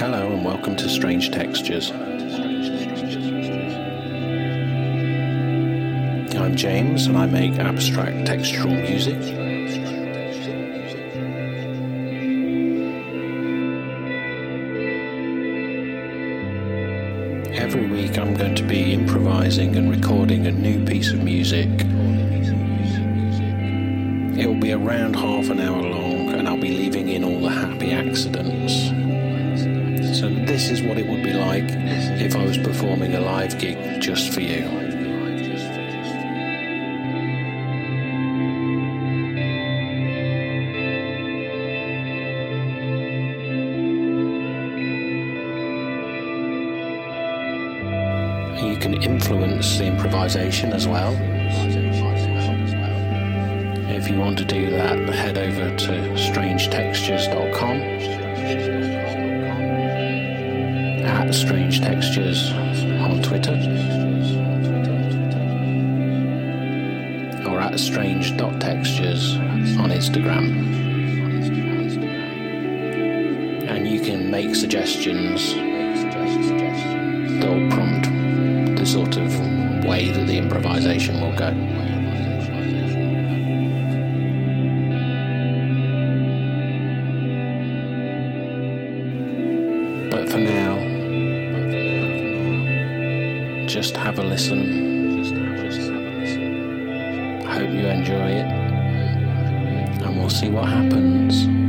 Hello and welcome to Strange Textures. I'm James and I make abstract textural music. Just for you. You can influence the improvisation as well. If you want to do that, head over to strangetextures.com at Strange Textures or at strange.textures on Instagram. And you can make suggestions that will prompt the sort of way that the improvisation will go. But for now, just have a listen. See what happens.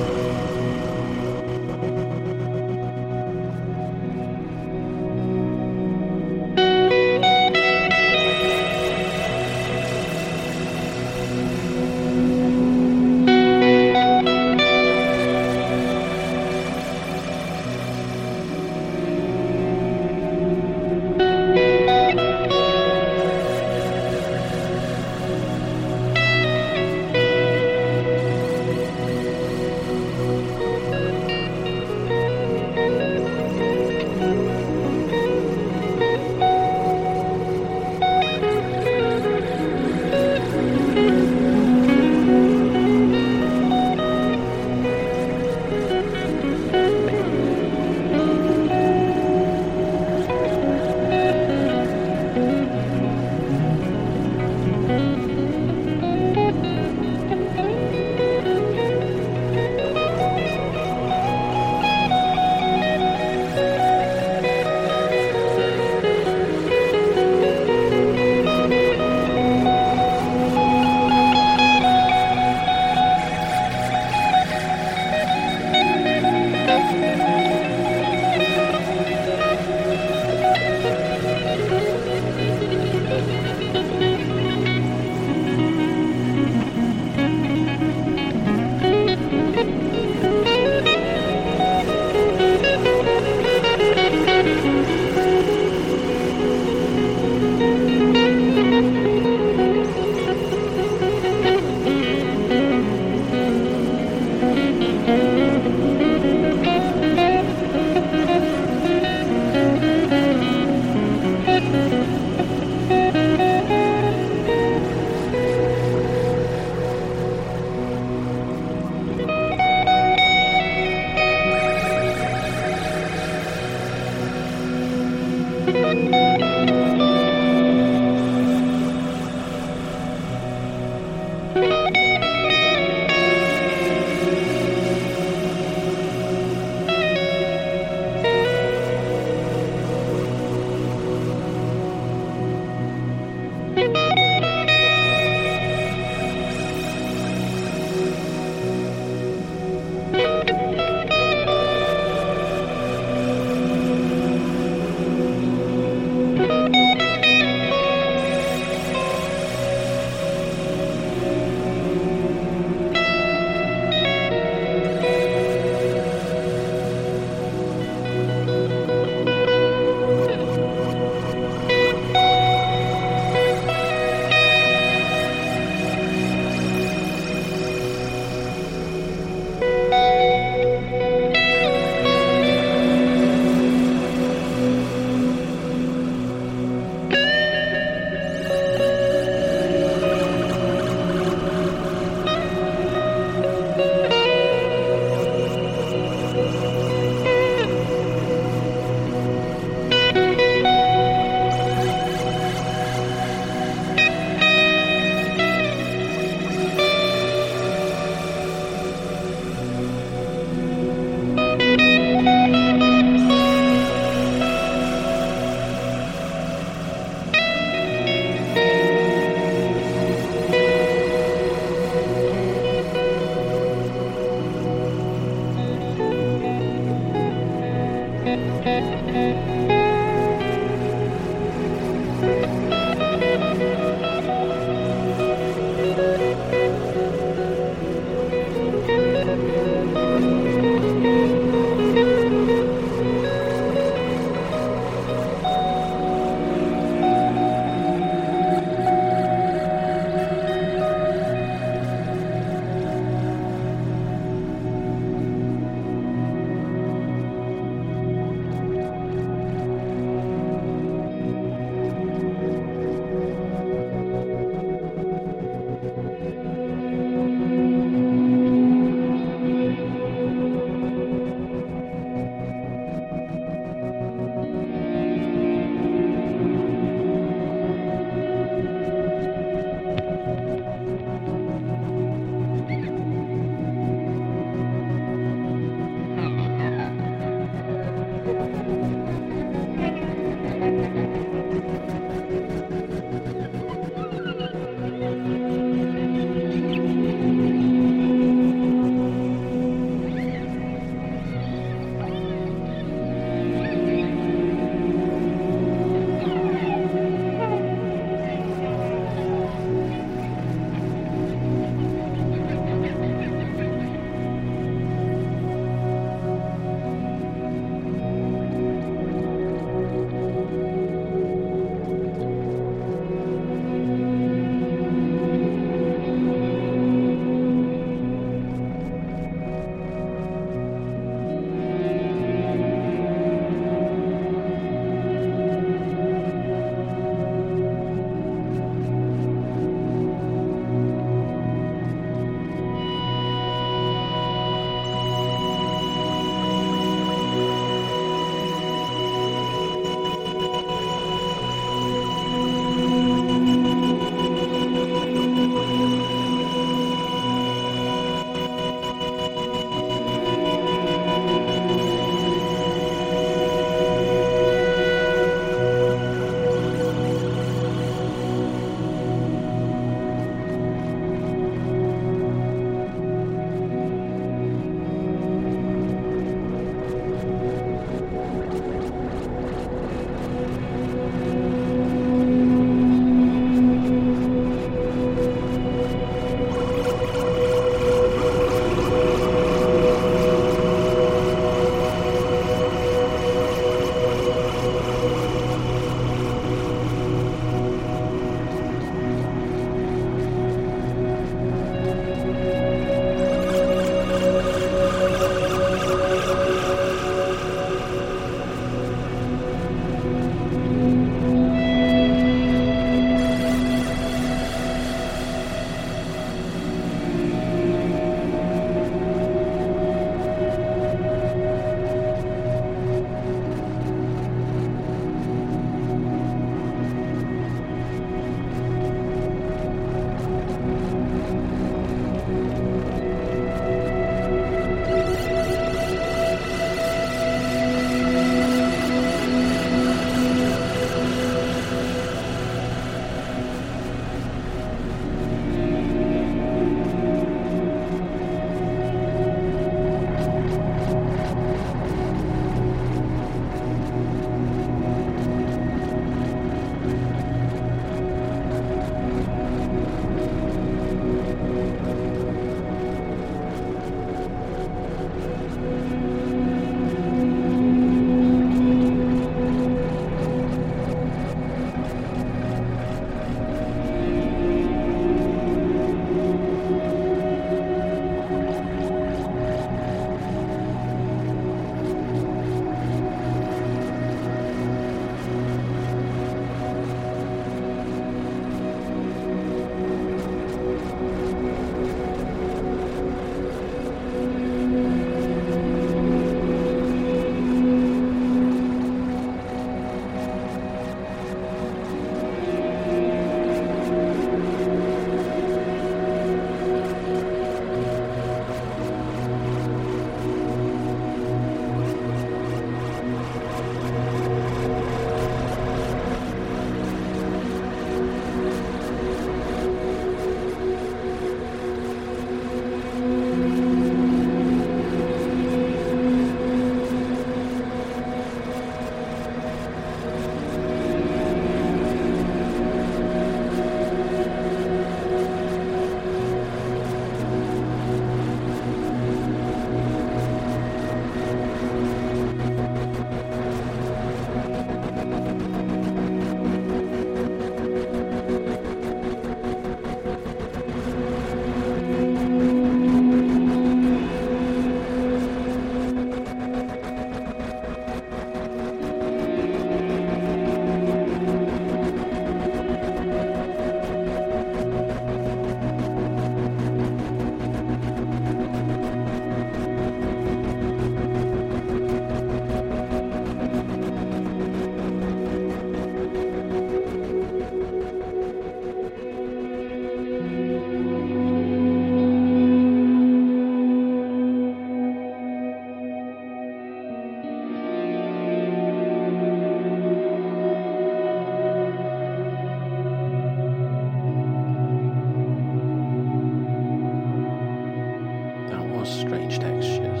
strange textures.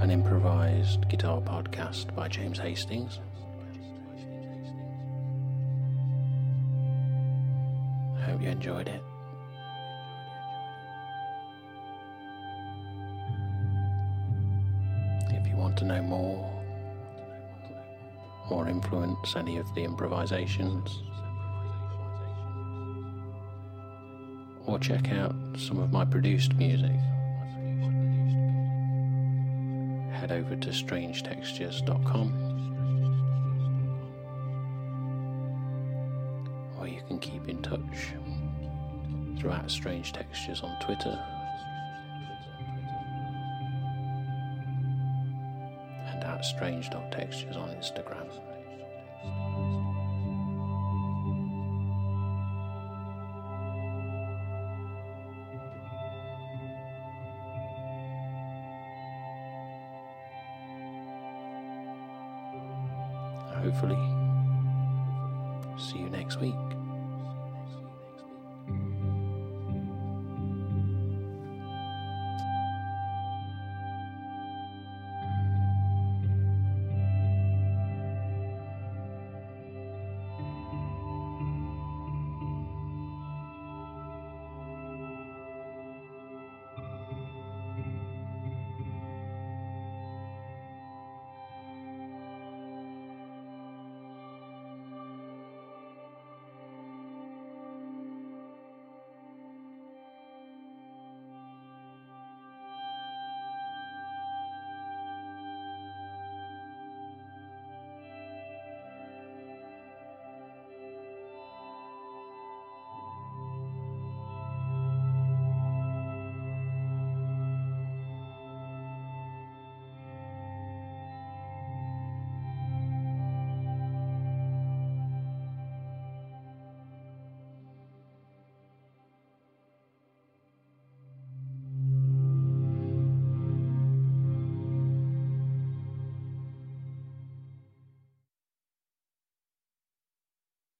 An improvised guitar podcast by James Hastings. I hope you enjoyed it. If you want to know more or influence any of the improvisations, or check out some of my produced music, head over to strangetextures.com or you can keep in touch throughout Strange Textures on Twitter and at strange.textures on Instagram.